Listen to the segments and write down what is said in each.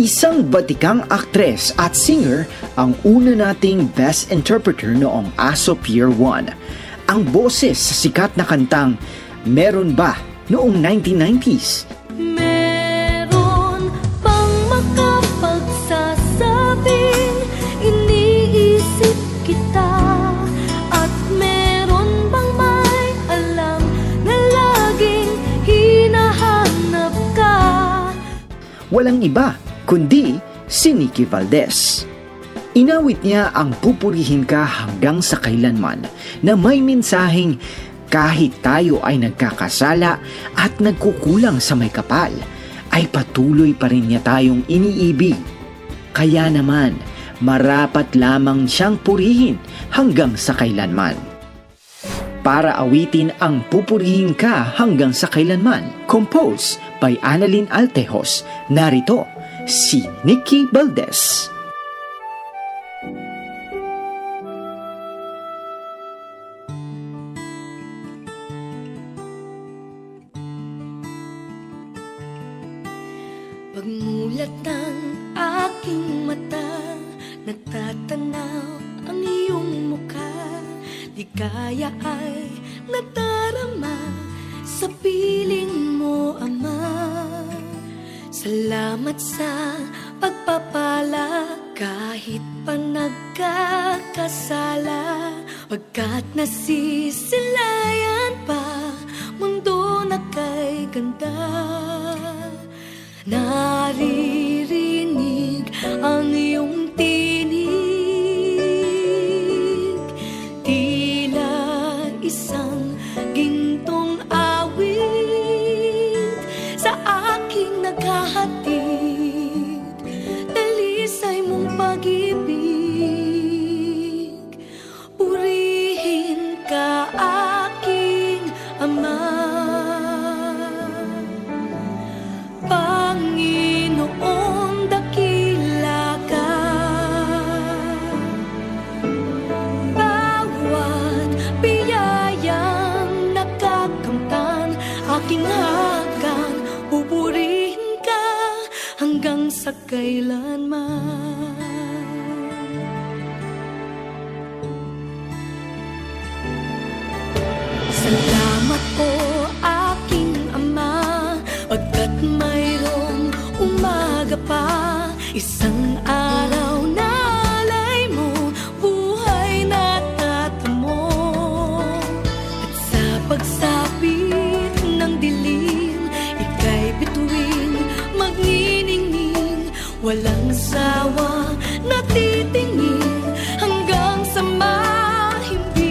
Isang batikang aktres at singer ang una nating best interpreter noong ASO Pier 1. Ang boses sa sikat na kantang Meron Ba noong 1990s. Meron bang makapagsasabing iniisip kita At meron bang may alam na laging hinahanap ka Walang iba kundi si Nicky Valdez. Inawit niya ang pupurihin ka hanggang sa kailanman na may mensaheng kahit tayo ay nagkakasala at nagkukulang sa may kapal, ay patuloy pa rin niya tayong iniibig. Kaya naman, marapat lamang siyang purihin hanggang sa kailanman. Para awitin ang pupurihin ka hanggang sa kailanman, composed by Annalyn Altejos, narito si Nicky Valdez. Pagmulat ng aking mata Natatanaw ang iyong mukha Ligaya ay nadarama Sa piling mo, Ama Salamat sa pagpapala Kahit pa nagkakasala. Pagkat nasisilayan pa Mundo na kay ganda. Naririnig ang iyong hati kailanman Walang sawa, natitingin Hanggang sa mahimbing.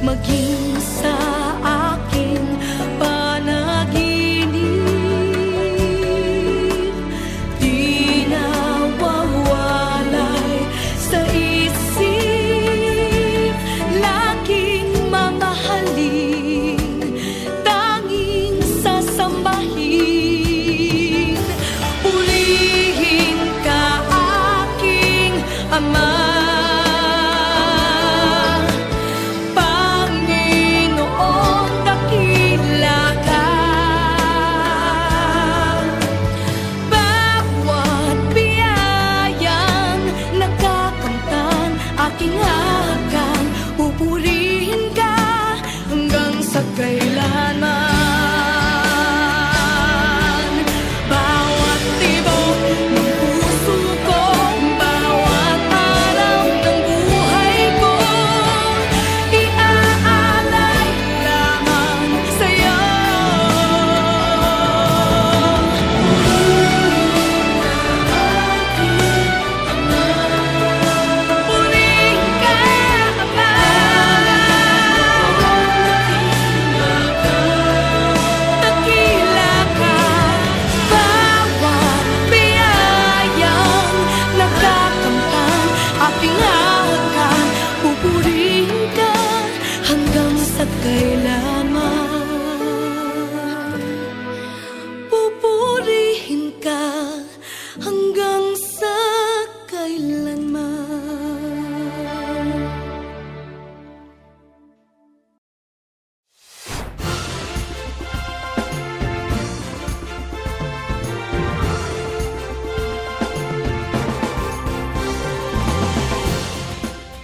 Maging